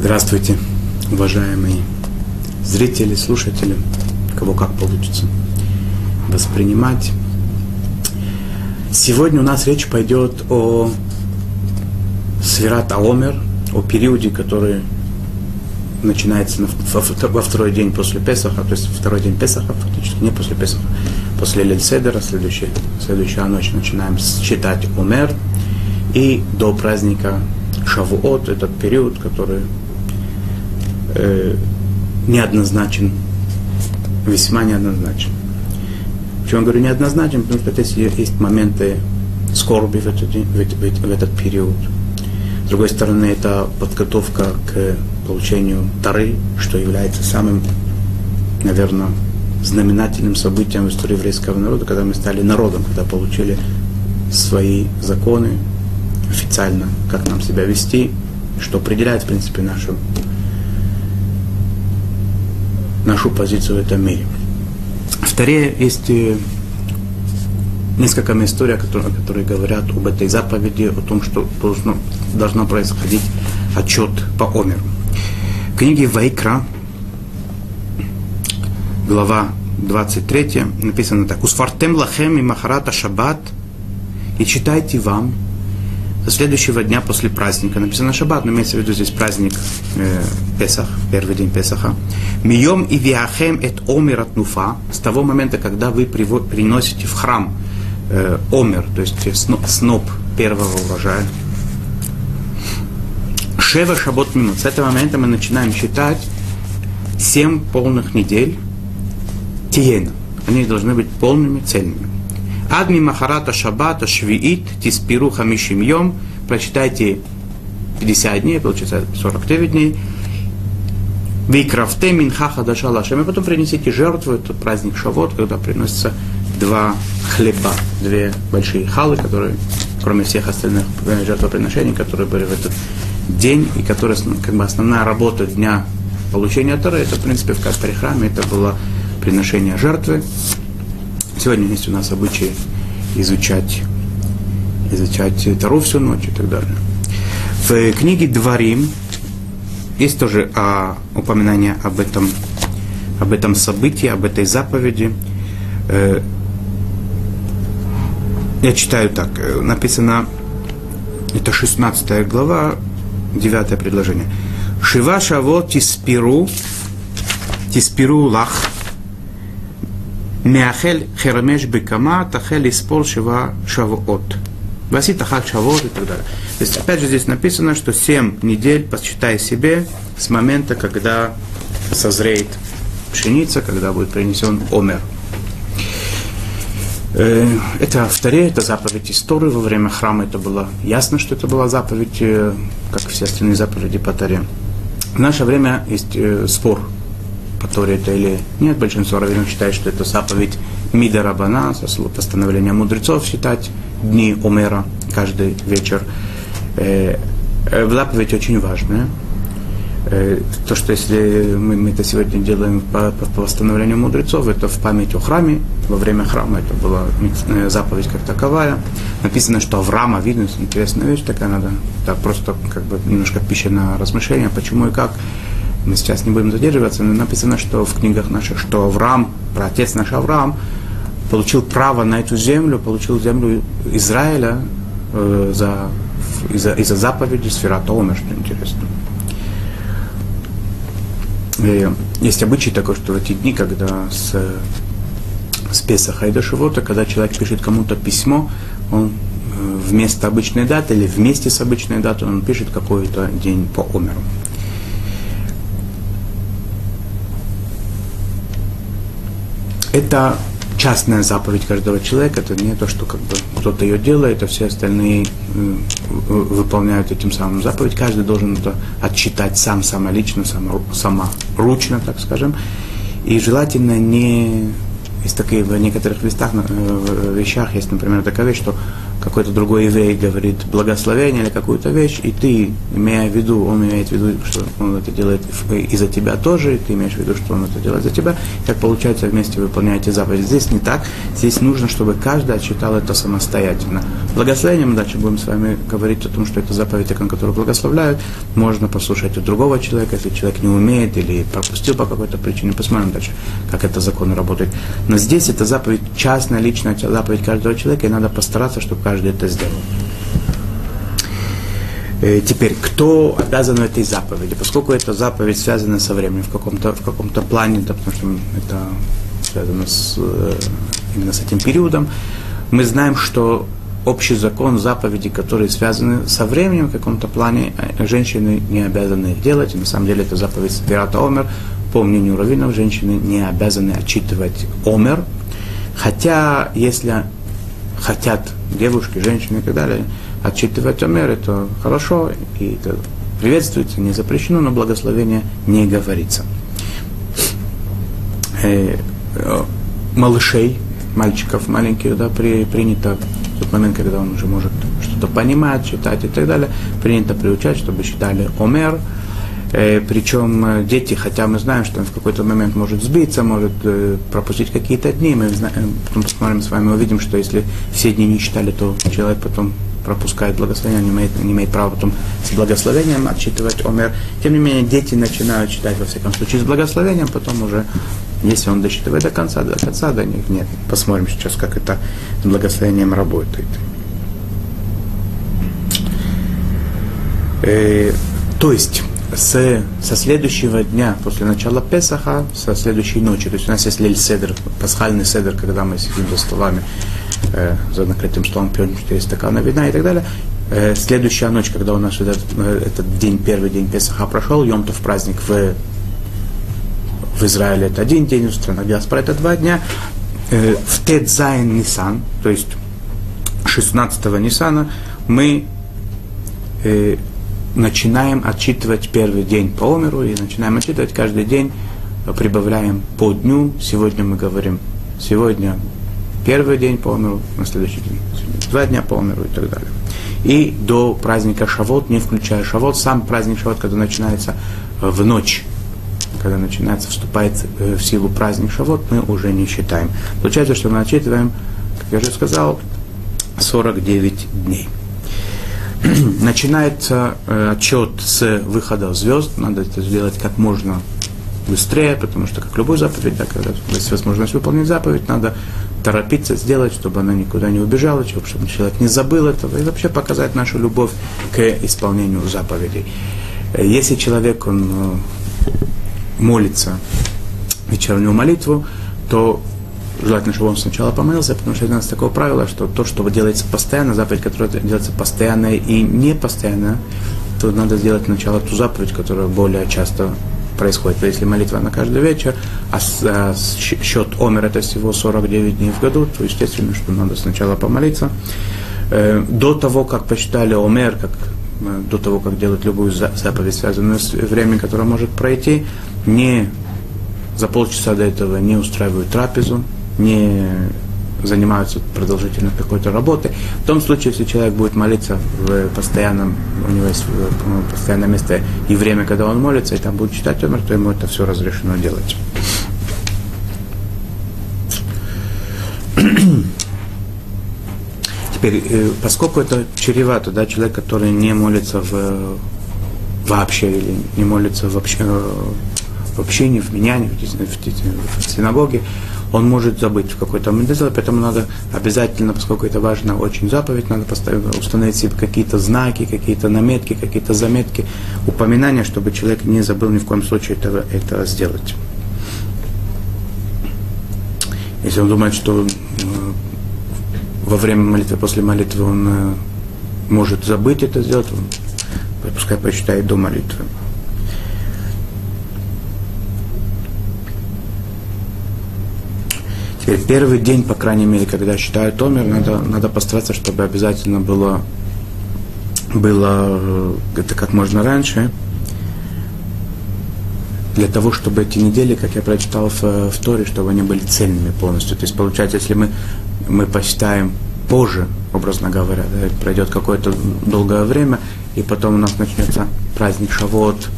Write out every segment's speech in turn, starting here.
Здравствуйте, уважаемые зрители, слушатели, кого как получится воспринимать. Сегодня у нас речь пойдет о Сферат Аомер, о периоде, который начинается во второй день после Песаха, то есть второй день Песаха, фактически не после Песаха, после Лельседера, следующая, следующая ночь начинаем считать Омер, и до праздника Шавуот, этот период, который э, неоднозначен, весьма неоднозначен. Почему я говорю неоднозначен? Потому что здесь есть моменты скорби в этот, в, в, в этот период. С другой стороны, это подготовка к получению Тары, что является самым, наверное, знаменательным событием в истории еврейского народа, когда мы стали народом, когда получили свои законы официально, как нам себя вести, что определяет, в принципе, нашу нашу позицию в этом мире. В Таре есть э, несколько историй, которые, которые говорят об этой заповеди, о том, что должно, должно происходить отчет по Омеру. В книге Вайкра, глава 23, написано так. «Усфартем лахем и махарата шаббат» и читайте вам следующего дня после праздника. Написано шаббат, но имеется в виду здесь праздник э, Песах, первый день Песаха. Мием и виахем эт омер от нуфа, с того момента, когда вы приносите в храм э, омер, то есть сноп, первого урожая. Шева шабот минут. С этого момента мы начинаем считать семь полных недель тиена. Они должны быть полными, цельными. Адми Махарата Шабата Швиит Тиспиру Хамишим Йом. Прочитайте 50 дней, получается 49 дней. Викрафте Минха Хадаша Лашем. И потом принесите жертву, это праздник Шавот, когда приносится два хлеба, две большие халы, которые, кроме всех остальных жертвоприношений, которые были в этот день, и которые, как бы, основная работа дня получения Торы, это, в принципе, в каждом храме, это было приношение жертвы, Сегодня есть у нас обычай изучать, изучать Тару всю ночь и так далее. В книге Дворим есть тоже а, упоминание об этом, об этом событии, об этой заповеди. Э, я читаю так, э, написано, это 16 глава, 9 предложение. Шива шаво тиспиру, тиспиру лах, Мяхель хермеш бекама тахель испол шива шавот. Васит ахак шавот и так далее. То есть, опять же, здесь написано, что 7 недель посчитай себе с момента, когда созреет пшеница, когда будет принесен омер. Это в Таре, это заповедь истории. Во время храма это было ясно, что это была заповедь, как все остальные заповеди по Таре. В наше время есть спор по Торе это или нет. Большинство раввинов считает, что это заповедь Мида Рабана, постановление мудрецов считать дни Омера каждый вечер. Э, э, заповедь очень важная. Э, то, что если мы, мы это сегодня делаем по, по, по восстановлению мудрецов, это в память о храме, во время храма это была заповедь как таковая. Написано, что Авраама, видно, интересная вещь такая, надо так просто как бы немножко пища на размышления, почему и как мы сейчас не будем задерживаться, но написано, что в книгах наших, что Авраам, отец наш Авраам, получил право на эту землю, получил землю Израиля э, за, из-за, из-за заповеди Сфератона, что интересно. И есть обычай такой, что в эти дни, когда с, с Песаха и до Шивота, когда человек пишет кому-то письмо, он э, вместо обычной даты или вместе с обычной датой он пишет какой-то день по умеру. Это частная заповедь каждого человека, это не то, что как бы кто-то ее делает, а все остальные э, выполняют этим самым заповедь. Каждый должен это отчитать сам, самолично, само, саморучно, так скажем. И желательно не есть такие в некоторых местах, э, вещах есть, например, такая вещь, что какой-то другой еврей говорит благословение или какую-то вещь, и ты, имея в виду, он имеет в виду, что он это делает из-за тебя тоже, и ты имеешь в виду, что он это делает за тебя, так получается вместе выполняете заповедь. Здесь не так, здесь нужно, чтобы каждый отчитал это самостоятельно. Благословение мы дальше будем с вами говорить о том, что это заповедь, на которую благословляют, можно послушать у другого человека, если человек не умеет или пропустил по какой-то причине, посмотрим дальше, как это закон работает. Но здесь это заповедь частная, личная заповедь каждого человека, и надо постараться, чтобы каждый это сделал. Э, теперь, кто обязан в этой заповеди? Поскольку эта заповедь связана со временем в каком-то, в каком-то плане, да, потому что это связано с, э, именно с этим периодом, мы знаем, что общий закон заповеди, которые связаны со временем в каком-то плане, э, женщины не обязаны делать. На самом деле это заповедь Спирата Омер. По мнению раввинов, женщины не обязаны отчитывать Омер. Хотя, если хотят девушки, женщины и так далее, отчитывать Омер, это хорошо, и это приветствуется, не запрещено, но благословение не говорится. Э, э, малышей, мальчиков маленьких, да, при, принято в тот момент, когда он уже может что-то понимать, читать и так далее, принято приучать, чтобы читали Омер, причем э, дети, хотя мы знаем, что он в какой-то момент может сбиться, может э, пропустить какие-то дни, мы знаем, потом посмотрим с вами, увидим, что если все дни не читали, то человек потом пропускает благословение, не имеет, не имеет права потом с благословением отчитывать Омер. Тем не менее, дети начинают читать, во всяком случае, с благословением, потом уже, если он досчитывает до конца, до конца, до них нет. Посмотрим сейчас, как это с благословением работает. Э, то есть, с, со следующего дня, после начала Песаха, со следующей ночи, то есть у нас есть лель седер, пасхальный седер, когда мы сидим за столами, э, за накрытым столом, пьем 4 стакана вина и так далее. Э, следующая ночь, когда у нас этот, этот день, первый день Песаха прошел, Йомтов праздник в, в Израиле это один день, в странах диаспора это два дня. Э, в Тедзайн Нисан, то есть 16 Нисана, мы э, начинаем отчитывать первый день по умеру и начинаем отчитывать каждый день, прибавляем по дню. Сегодня мы говорим, сегодня первый день по умеру, на следующий день два дня по умеру и так далее. И до праздника Шавот, не включая Шавот, сам праздник Шавот, когда начинается в ночь, когда начинается, вступает э, в силу праздник Шавот, мы уже не считаем. Получается, что мы отчитываем, как я уже сказал, 49 дней. начинается э, отчет с выхода звезд. Надо это сделать как можно быстрее, потому что, как любой заповедь, да, когда есть возможность выполнить заповедь, надо торопиться сделать, чтобы она никуда не убежала, чтобы человек не забыл этого, и вообще показать нашу любовь к исполнению заповедей. Если человек, он э, молится вечернюю молитву, то желательно, чтобы он сначала помылся, потому что у нас такое правило, что то, что делается постоянно, заповедь, которая делается постоянно и не постоянно, то надо сделать сначала ту заповедь, которая более часто происходит. Если молитва на каждый вечер, а, а счет омер это всего 49 дней в году, то естественно, что надо сначала помолиться. Э, до того, как посчитали омер, как э, до того, как делать любую заповедь, связанную с временем, которое может пройти, не за полчаса до этого не устраивают трапезу, не занимаются продолжительно какой-то работой. В том случае, если человек будет молиться в постоянном, у него есть постоянное место и время, когда он молится, и там будет читать умер, то ему это все разрешено делать. Теперь, э, поскольку это чревато, да, человек, который не молится в, вообще или не молится вообще, в общении, в менянии, в, в, в синагоге, он может забыть в какой-то момент поэтому надо обязательно, поскольку это важно, очень заповедь, надо поставить, установить себе какие-то знаки, какие-то наметки, какие-то заметки, упоминания, чтобы человек не забыл ни в коем случае этого, это сделать. Если он думает, что э, во время молитвы, после молитвы он э, может забыть это сделать, пускай почитает до молитвы. Теперь первый день, по крайней мере, когда считают умер, надо, надо постараться, чтобы обязательно было, было э, это как можно раньше, для того, чтобы эти недели, как я прочитал в, в Торе, чтобы они были цельными полностью. То есть, получается, если мы, мы посчитаем позже, образно говоря, пройдет какое-то долгое время, и потом у нас начнется праздник Шавот,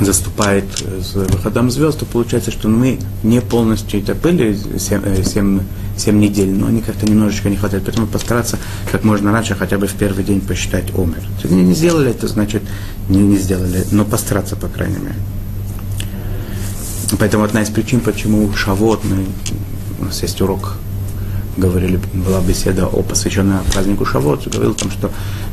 заступает с выходом звезд, то получается, что мы не полностью это были 7, 7, 7 недель, но они как-то немножечко не хватает. Поэтому постараться как можно раньше хотя бы в первый день посчитать омер. Если не сделали это, значит не, не сделали, но постараться, по крайней мере. Поэтому одна из причин, почему Шавот, мы, у нас есть урок говорили, была беседа о посвященная празднику Шавот, говорил о том, что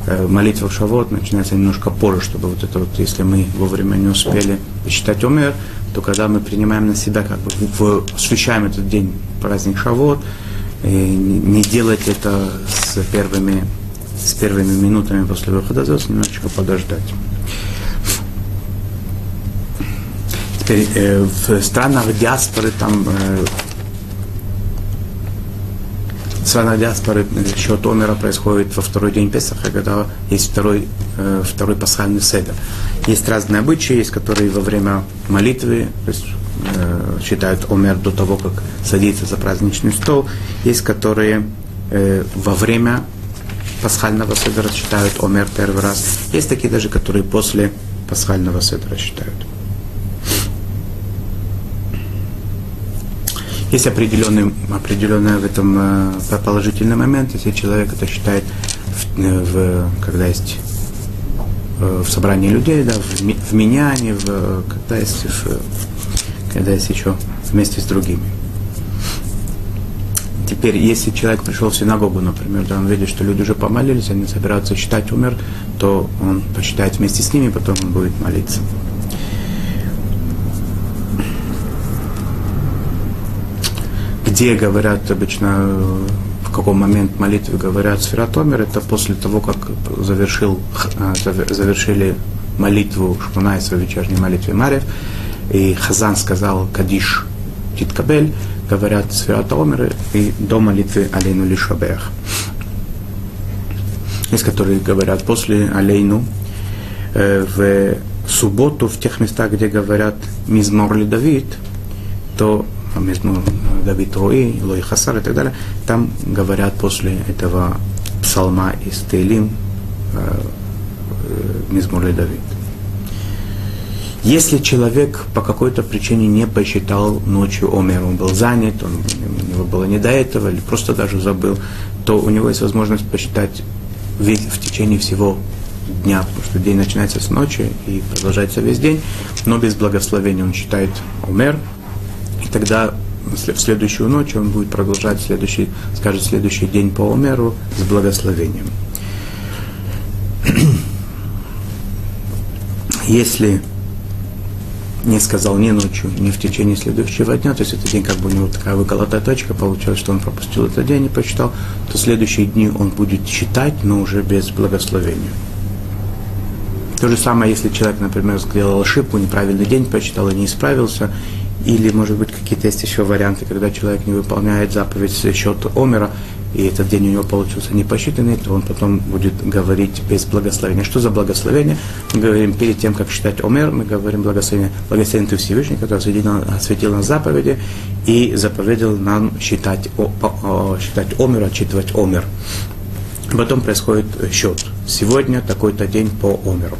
э, молитва в Шавот начинается немножко позже, чтобы вот это вот, если мы вовремя не успели посчитать умер, то когда мы принимаем на себя, как бы в, освещаем этот день, праздник Шавот, э, не делать это с первыми, с первыми минутами после выхода звезд, немножечко подождать. Теперь э, в странах диаспоры там э, Страна диаспоры счет Омера происходит во второй день Песаха, когда есть второй, э, второй пасхальный седер. Есть разные обычаи, есть которые во время молитвы, то есть э, считают Омер до того, как садится за праздничный стол. Есть которые э, во время пасхального седера считают Омер первый раз. Есть такие даже, которые после пасхального седера считают. Есть определенный, определенный в этом э, положительный момент, если человек это считает, в, э, в, когда есть э, в собрании людей, да, в, в меняне, в, когда, есть, когда есть еще вместе с другими. Теперь, если человек пришел в синагогу, например, да, он видит, что люди уже помолились, они собираются считать умер, то он посчитает вместе с ними, потом он будет молиться. Где говорят обычно, в каком момент молитвы говорят Сфератомер, это после того, как завершил, а, завершили молитву Шмуна в вечерней молитве Марев, и Хазан сказал Кадиш Титкабель, говорят Сфератомер и до молитвы Алейну Лишабех. Есть, которые говорят после Алейну, э, в субботу в тех местах, где говорят Мизмор Давид, то Мизмор Давид Руи, Лой Хасар и так далее, там говорят после этого псалма из Тейлим э, э, Мизмур Давид. Если человек по какой-то причине не посчитал ночью Омер, он был занят, он, у него было не до этого, или просто даже забыл, то у него есть возможность посчитать весь, в течение всего дня, потому что день начинается с ночи и продолжается весь день, но без благословения он считает Омер, и тогда в следующую ночь он будет продолжать следующий, скажет следующий день по умеру с благословением. Если не сказал ни ночью, ни в течение следующего дня, то есть этот день как бы у него такая выколотая точка, получилось, что он пропустил этот день и почитал, то следующие дни он будет читать, но уже без благословения. То же самое, если человек, например, сделал ошибку, неправильный день почитал и не исправился, или, может быть, какие-то есть еще варианты, когда человек не выполняет заповедь с счета Омера, и этот день у него получился не посчитанный, то он потом будет говорить без благословения. Что за благословение? Мы говорим перед тем, как считать Омер, мы говорим благословение, благословение Ты Всевышний, который осветил, осветил нас заповеди и заповедил нам считать, считать Омер, отчитывать Омер. Потом происходит счет. Сегодня такой-то день по Омеру.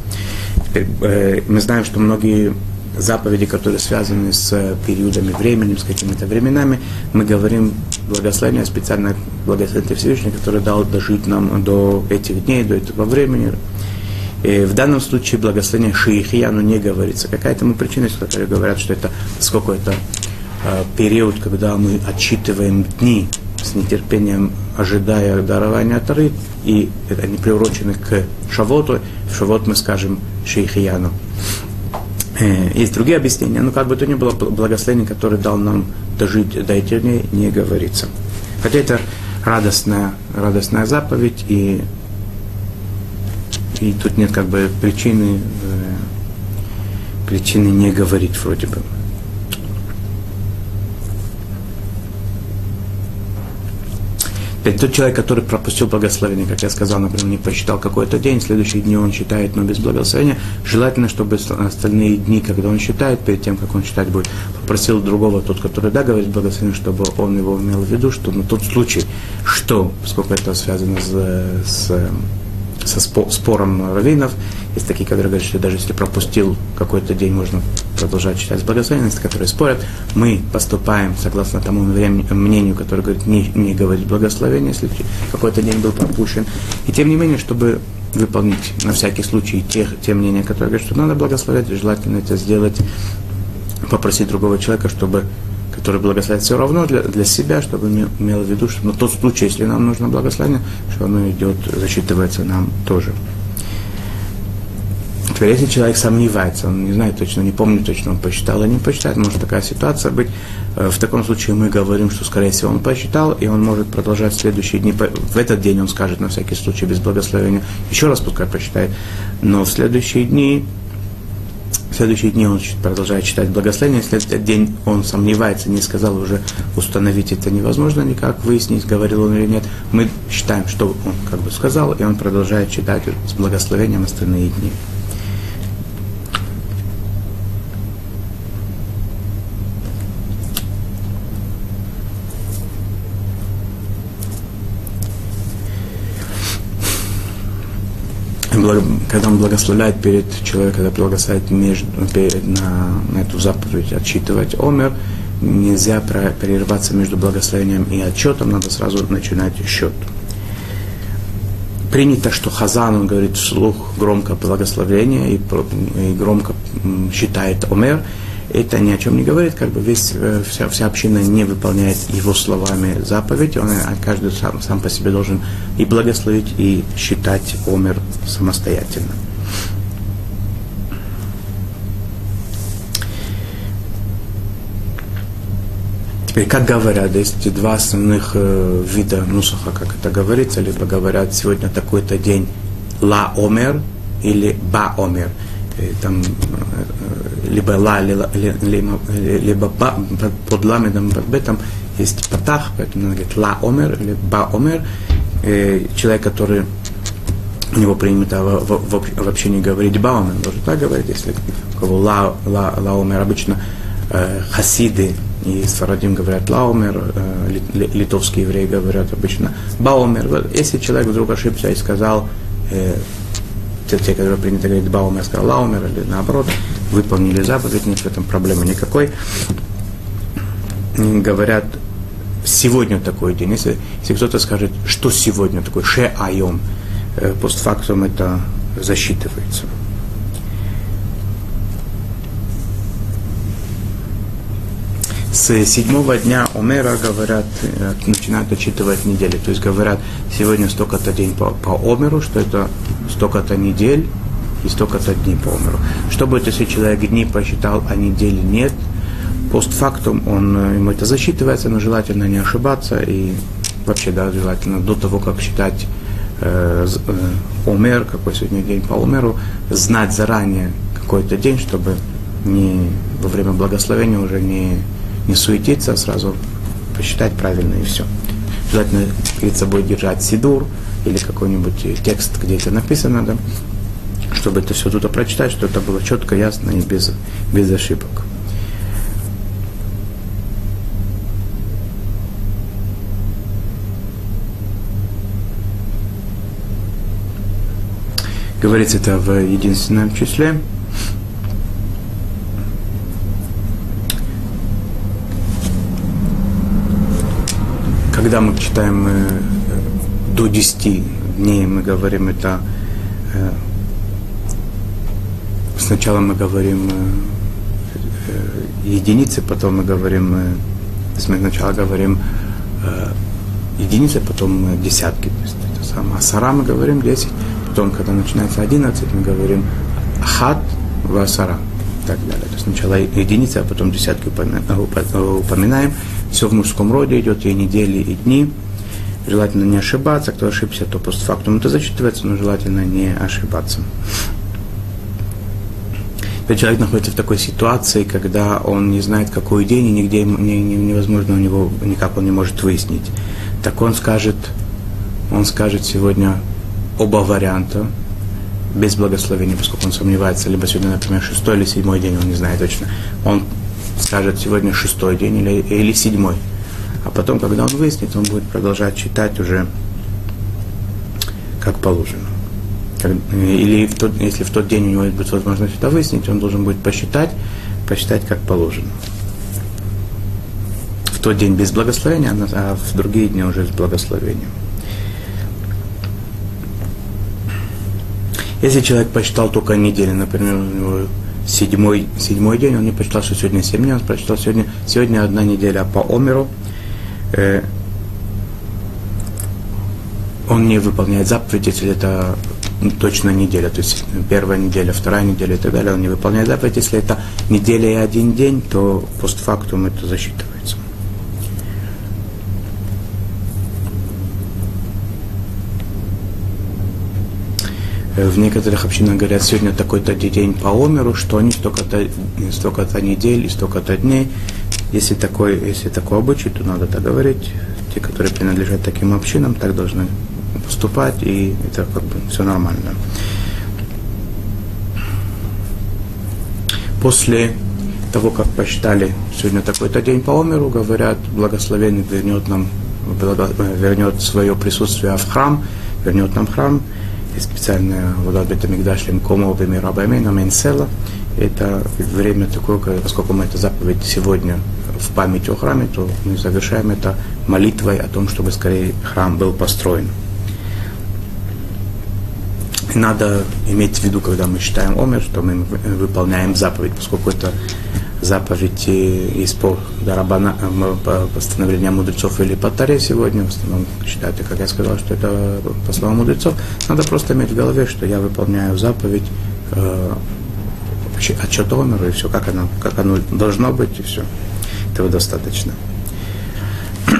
Теперь, э, мы знаем, что многие заповеди, которые связаны с периодами времени, с какими-то временами, мы говорим благословение, специально благословение Всевышнего, который дал дожить нам до этих дней, до этого времени. И в данном случае благословение Шиихияну не говорится. Какая то причина, которые говорят, что это сколько это э, период, когда мы отчитываем дни с нетерпением ожидая дарования Тары, и они приурочены к Шавоту. В Шавот мы скажем Шейхияну. Э, есть другие объяснения, но как бы то ни было, благословение, которое дал нам дожить до этих дней, не говорится. Хотя это радостная, радостная заповедь, и, и тут нет как бы причины, э, причины не говорить вроде бы. Теперь тот человек, который пропустил благословение, как я сказал, например, не посчитал какой-то день, следующие дни он считает, но без благословения, желательно, чтобы остальные дни, когда он считает, перед тем, как он считать будет, попросил другого, тот, который да, говорит благословение, чтобы он его имел в виду, что на тот случай, что, поскольку это связано с, с со спором раввинов. Есть такие, которые говорят, что даже если пропустил какой-то день, можно продолжать читать с благословенности, которые спорят. Мы поступаем согласно тому мнению, которое говорит не, не говорить благословение, если какой-то день был пропущен. И тем не менее, чтобы выполнить на всякий случай те, те мнения, которые говорят, что надо благословлять, желательно это сделать, попросить другого человека, чтобы который благословит все равно для, для себя, чтобы имел в виду, что на тот случай, если нам нужно благословение, что оно идет, засчитывается нам тоже. Теперь, если человек сомневается, он не знает точно, не помнит точно, он посчитал или не посчитал, может такая ситуация быть. Э, в таком случае мы говорим, что, скорее всего, он посчитал, и он может продолжать в следующие дни. В этот день он скажет, на всякий случай, без благословения, еще раз пускай посчитает. Но в следующие дни в следующие дни он продолжает читать благословение. Если этот день он сомневается, не сказал уже, установить это невозможно никак, выяснить, говорил он или нет. Мы считаем, что он как бы сказал, и он продолжает читать с благословением остальные дни. Когда он благословляет перед человеком, когда благословляет между, перед, на, на эту заповедь отчитывать омер, нельзя прерываться между благословением и отчетом, надо сразу начинать счет. Принято, что Хазан, он говорит вслух громко благословение и, и громко считает омер, это ни о чем не говорит, как бы весь, э, вся, вся община не выполняет его словами заповедь, он, а каждый сам, сам по себе должен и благословить, и считать омер самостоятельно. Теперь, как говорят, есть два основных э, вида нусаха, как это говорится, либо говорят сегодня такой-то день ла омер или ба омер. И там э, либо ла, либо, ба, под ламедом, бетом есть патах, поэтому надо говорить ла омер или ба омер. Человек, который у него принято вообще не говорить ба омер, должен так говорить, если у кого ла, ла, ла омер, обычно э, хасиды и Сфарадим говорят Лаумер, э, литовские евреи говорят обычно Баумер. Если человек вдруг ошибся и сказал, э, те, те, которые принято говорить Баумер, сказал Лаумер, или наоборот, выполнили заповедь, нет в этом проблемы никакой. Говорят, сегодня такой день. Если, если кто-то скажет, что сегодня такой, ше айом, э, постфактум это засчитывается. С седьмого дня Омера, говорят, э, начинают отчитывать недели. То есть говорят, сегодня столько-то день по, по Омеру, что это столько-то недель и столько-то дней по Омеру. Что будет, если человек дни посчитал, а недели нет? Постфактум он, э, ему это засчитывается, но желательно не ошибаться и вообще, да, желательно до того, как считать э, э, Омер, какой сегодня день по Омеру, знать заранее какой-то день, чтобы не во время благословения уже не не суетиться, а сразу посчитать правильно и все. Желательно перед собой держать сидур или какой-нибудь текст, где это написано, да, чтобы это все туда прочитать, чтобы это было четко, ясно и без, без ошибок. Говорится это в единственном числе. Когда мы читаем э, до 10 дней, мы говорим это э, сначала мы говорим э, э, единицы, потом мы говорим э, мы сначала говорим э, единицы, потом э, десятки. То есть это самое. Асара мы говорим 10, потом, когда начинается 11, мы говорим хат васара и так далее. То есть сначала единицы, а потом десятки упоминаем. Все в мужском роде идет, и недели, и дни. Желательно не ошибаться. Кто ошибся, то постфактум это зачитывается, но желательно не ошибаться. Когда человек находится в такой ситуации, когда он не знает, какой день, и нигде не, не, невозможно у него, никак он не может выяснить, так он скажет, он скажет сегодня оба варианта, без благословения, поскольку он сомневается, либо сегодня, например, шестой или седьмой день, он не знает точно. Он скажет сегодня шестой день или, или седьмой. А потом, когда он выяснит, он будет продолжать читать уже как положено. Или в тот, если в тот день у него будет возможность это выяснить, он должен будет посчитать, посчитать как положено. В тот день без благословения, а в другие дни уже с благословением. Если человек посчитал только неделю, например, у него седьмой, седьмой день, он не посчитал, что сегодня семь дней, он прочитал сегодня, сегодня одна неделя по Омеру, э, он не выполняет заповедь, если это точно неделя, то есть первая неделя, вторая неделя и так далее, он не выполняет заповедь. Если это неделя и один день, то постфактум это засчитывается. В некоторых общинах говорят, сегодня такой-то день по омеру, что они столько-то, столько-то недель и столько-то дней. Если такой, если такой обычай, то надо так говорить. Те, которые принадлежат таким общинам, так должны поступать, и это как бы все нормально. После того, как посчитали сегодня такой-то день по Омеру, говорят, благословение вернет нам, вернет свое присутствие в храм, вернет нам храм. Есть специальная вода Бетамикдаш Лимкома Бемирабамейна Менсела. Это время такое, поскольку мы это заповедь сегодня в память о храме, то мы завершаем это молитвой о том, чтобы скорее храм был построен надо иметь в виду, когда мы читаем Омер, что мы выполняем заповедь, поскольку это заповедь из по Дарабана, постановления мудрецов или по сегодня, в основном считают, как я сказал, что это по словам мудрецов, надо просто иметь в голове, что я выполняю заповедь э, отчет Омеру, и все, как оно, как оно должно быть, и все. Этого достаточно.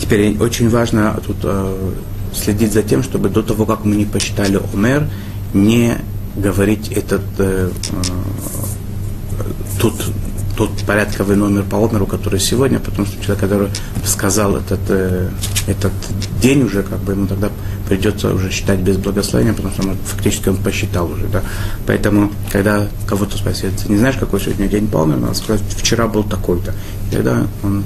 Теперь очень важно тут э, следить за тем, чтобы до того, как мы не посчитали Омер, не говорить этот э, э, тут тот порядковый номер по Омеру, который сегодня, потому что человек, который сказал этот, э, этот день уже, как бы ему тогда придется уже считать без благословения, потому что он, фактически он посчитал уже. Да? Поэтому, когда кого-то спросят, ты не знаешь, какой сегодня день по Омеру, надо сказать, вчера был такой-то. Тогда он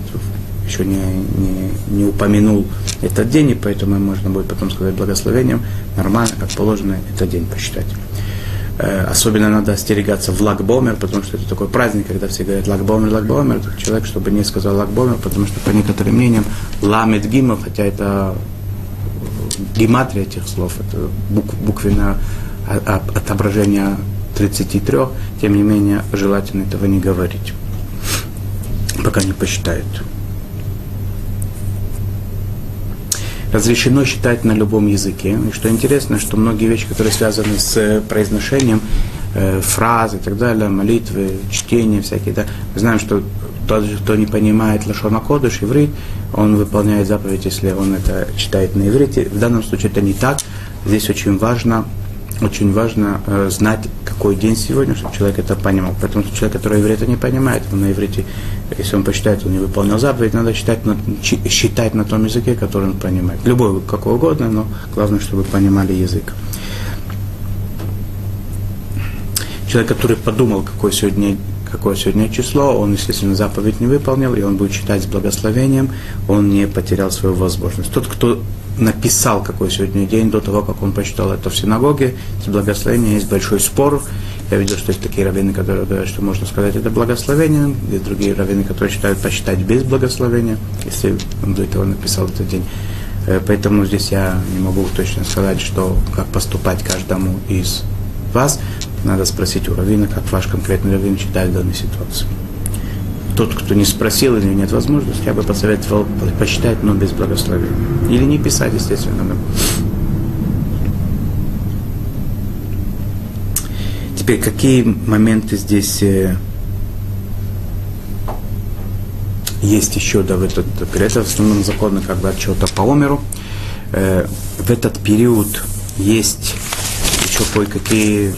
еще не, не, не упомянул этот день, и поэтому можно будет потом сказать благословением, нормально, как положено, этот день посчитать. Э, особенно надо остерегаться в лагбомер, потому что это такой праздник, когда все говорят лагбомер, лагбомер. Этот человек, чтобы не сказал лагбомер, потому что по некоторым мнениям ламет гимов, хотя это гематрия этих слов, это бук, буквенное отображение 33, тем не менее желательно этого не говорить, пока не посчитают. Разрешено считать на любом языке. И что интересно, что многие вещи, которые связаны с э, произношением, э, фразы и так далее, молитвы, чтения всякие, да, мы знаем, что тот же, кто не понимает Лашона Кодыш, иврит, он выполняет заповедь, если он это читает на иврите. В данном случае это не так. Здесь очень важно очень важно э, знать, какой день сегодня, чтобы человек это понимал. Поэтому человек, который иврит не понимает, он на иврите, если он посчитает, он не выполнил заповедь, надо считать на, считать на том языке, который он понимает. Любой, какой угодно, но главное, чтобы понимали язык. Человек, который подумал, какой сегодня какое сегодня число, он, естественно, заповедь не выполнил, и он будет читать с благословением, он не потерял свою возможность. Тот, кто написал, какой сегодня день, до того, как он почитал это в синагоге. С благословения есть большой спор. Я видел, что есть такие раввины, которые говорят, что можно сказать это благословение, и другие раввины, которые считают посчитать без благословения, если он до этого написал этот день. Э, поэтому здесь я не могу точно сказать, что как поступать каждому из вас. Надо спросить у раввина, как ваш конкретный раввин считает данную ситуацию тот, кто не спросил или нет возможности, я бы посоветовал почитать, но без благословения. Или не писать, естественно. Да. Теперь, какие моменты здесь э, есть еще, да, в этот период, это в основном законы как бы отчета по Омеру. Э, в этот период есть еще кое-какие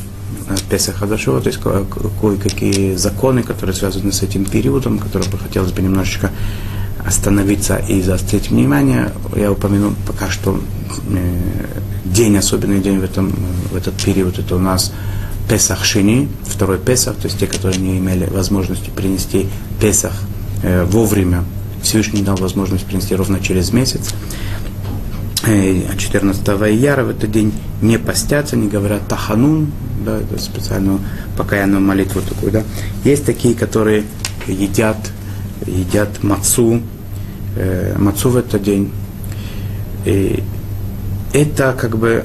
Песах Хадашова, то есть кое-какие законы, которые связаны с этим периодом, которые бы хотелось бы немножечко остановиться и заострить внимание. Я упомяну пока что день, особенный день в, этом, в этот период, это у нас Песах Шини, второй Песах, то есть те, которые не имели возможности принести Песах э, вовремя, Всевышний дал возможность принести ровно через месяц. 14 э, ияра в этот день не постятся, не говорят таханун, да, это специальную покаянную молитву такую, да. Есть такие, которые едят, едят мацу, э, мацу в этот день. И это как бы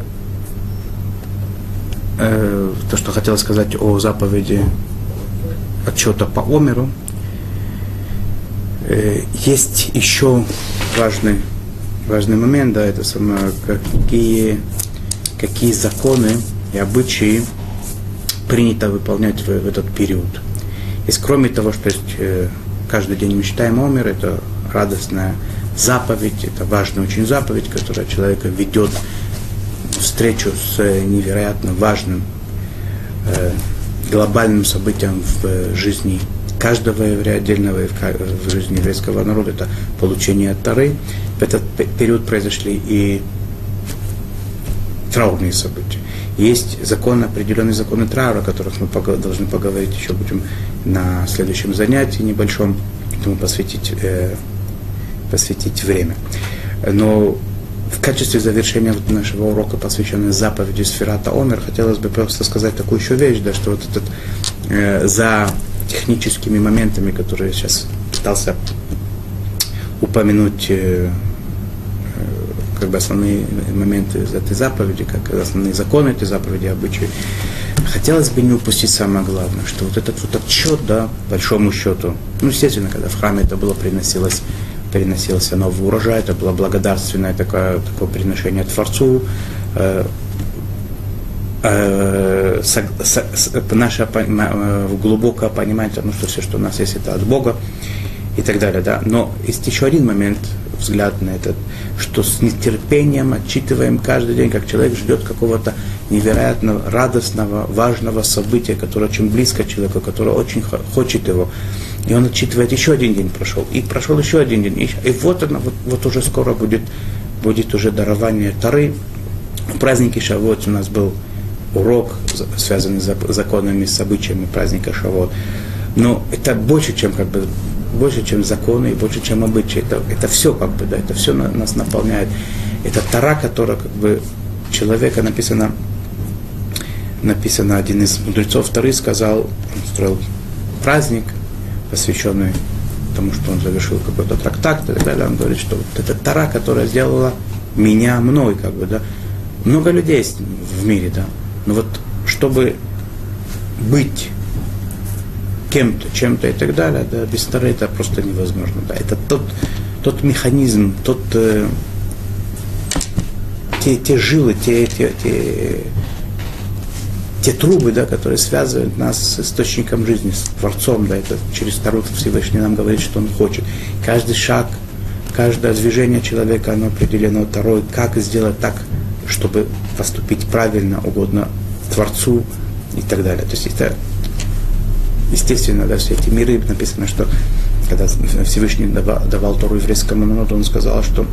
э, то, что хотел сказать о заповеди отчета по Омеру. Э, есть еще важный важный момент, да, это самое, какие, какие законы и обычаи принято выполнять в, в этот период. Есть кроме того, что есть, э, каждый день мы читаем Омер, это радостная заповедь, это важная очень заповедь, которая человека ведет встречу с невероятно важным э, глобальным событием в жизни каждого еврея отдельного в жизни еврейского народа, это получение Тары. В этот период произошли и траурные события. Есть законы, определенные законы траура, о которых мы должны поговорить еще будем на следующем занятии небольшом, этому посвятить, э, посвятить время. Но в качестве завершения вот нашего урока, посвященного заповеди Сферата Омер, хотелось бы просто сказать такую еще вещь, да, что вот этот э, за техническими моментами, которые я сейчас пытался упомянуть э, э, как бы основные моменты этой заповеди, как основные законы этой заповеди, обычаи. Хотелось бы не упустить самое главное, что вот этот вот отчет, да, большому счету, ну, естественно, когда в храме это было приносилось, переносился новый урожай, это было благодарственное такое, такое приношение Творцу, э, наше э, глубокое понимание, ну, что все, что у нас есть, это от Бога и так далее. Да? Но есть еще один момент, взгляд на этот, что с нетерпением отчитываем каждый день, как человек ждет какого-то невероятно радостного, важного события, которое очень близко человеку, которое очень хочет его. И он отчитывает, еще один день прошел, и прошел еще один день. И, и вот, оно, вот, вот уже скоро будет, будет уже дарование Тары. В празднике Шавот у нас был урок, связанный с законами, с событиями праздника Шавот. Но это больше, чем как бы больше, чем законы и больше, чем обычаи. Это, это все как бы, да, это все на, нас наполняет. Это Тара, которая как бы человека написано, написано один из мудрецов Тары сказал, он строил праздник, посвященный тому, что он завершил какой-то трактат и так далее. Он говорит, что вот это Тара, которая сделала меня мной, как бы, да. Много людей в мире, да. Но вот чтобы быть кем-то, чем-то и так далее, да, без Тары это просто невозможно. Да. Это тот, тот механизм, тот, э, те, те жилы, те, те, те, те трубы, да, которые связывают нас с источником жизни, с Творцом, да, это через Тару Всевышний нам говорит, что Он хочет. Каждый шаг, каждое движение человека, оно определено Тарой, как сделать так, чтобы поступить правильно, угодно Творцу и так далее. То есть это естественно, да, все эти миры, написано, что когда Всевышний давал, давал Тору еврейскому народу, он сказал, что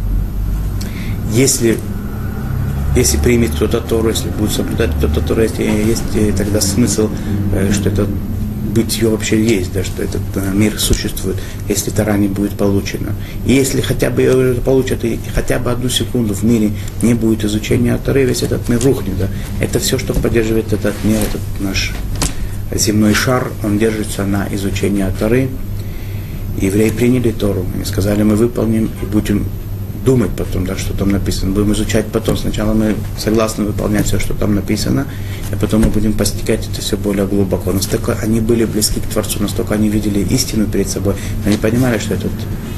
если, если примет кто-то Тору, если будет соблюдать кто-то Тору, есть, есть тогда смысл, э, что это бытие вообще есть, да, что этот э, мир существует, если Тора не будет получена. И если хотя бы ее получат, и хотя бы одну секунду в мире не будет изучения Торы, весь этот мир рухнет. Да. Это все, что поддерживает этот мир, этот наш земной шар, он держится на изучении Торы. Евреи приняли Тору, они сказали, мы выполним и будем думать потом, да, что там написано. Будем изучать потом. Сначала мы согласны выполнять все, что там написано, а потом мы будем постигать это все более глубоко. Настолько они были близки к Творцу, настолько они видели истину перед собой, они понимали, что это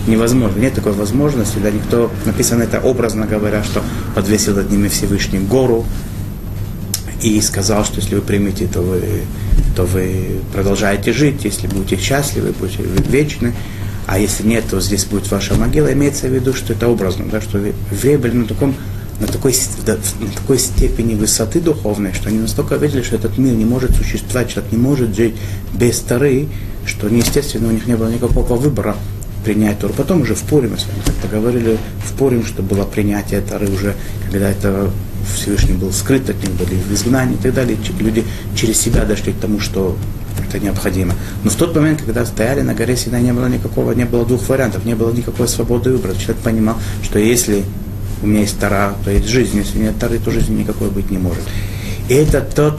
невозможно. Нет такой возможности, да, никто, написано это образно говоря, что подвесил над ними Всевышний гору и сказал, что если вы примете, то вы, то вы продолжаете жить, если будете счастливы, будете вечны. А если нет, то здесь будет ваша могила. Имеется в виду, что это образно, да, что евреи на таком на такой, на такой степени высоты духовной, что они настолько видели, что этот мир не может существовать, человек не может жить без Тары, что, естественно, у них не было никакого выбора принять Тору. Потом уже в Пурим, мы с вами как-то говорили, в Пурим, что было принятие Торы уже, когда это Всевышний был скрыт от них, были в изгнании и так далее. Люди через себя дошли к тому, что это необходимо. Но в тот момент, когда стояли на горе Синай, не было никакого, не было двух вариантов, не было никакой свободы выбора. Человек понимал, что если у меня есть Тара, то есть жизнь, если нет Тары, то жизни никакой быть не может. И это тот,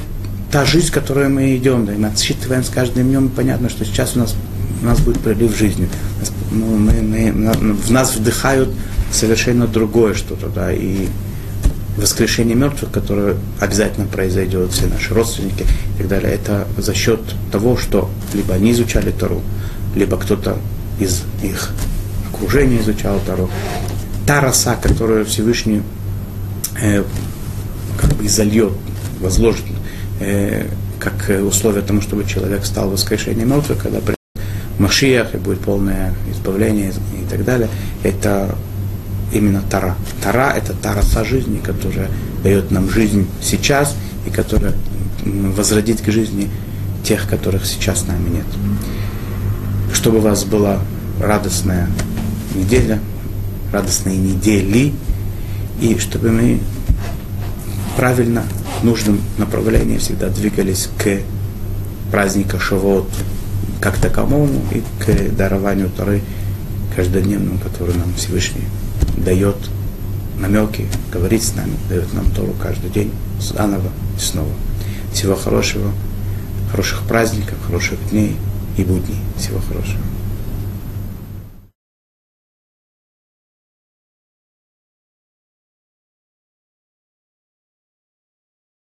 та жизнь, в которой мы идем, да, и мы отсчитываем с каждым днем, понятно, что сейчас у нас, у нас будет прилив жизни. Ну, мы, мы, в нас вдыхают совершенно другое что-то, да, и воскрешение мертвых, которое обязательно произойдет, все наши родственники и так далее, это за счет того, что либо они изучали Тару, либо кто-то из их окружения изучал Тару. Та роса, которую Всевышний э, как бы зальет, возложит э, как условие тому, чтобы человек стал воскрешением мертвых, когда придет Машиях и будет полное избавление и так далее, это именно Тара. Тара – это та роса жизни, которая дает нам жизнь сейчас и которая возродит к жизни тех, которых сейчас с нами нет. Чтобы у вас была радостная неделя, радостные недели, и чтобы мы правильно, в нужном направлении всегда двигались к празднику Шавот как таковому и к дарованию Торы каждодневному, который нам Всевышний дает намеки, говорит с нами, дает нам Тору каждый день, заново и снова. Всего хорошего, хороших праздников, хороших дней и будней. Всего хорошего.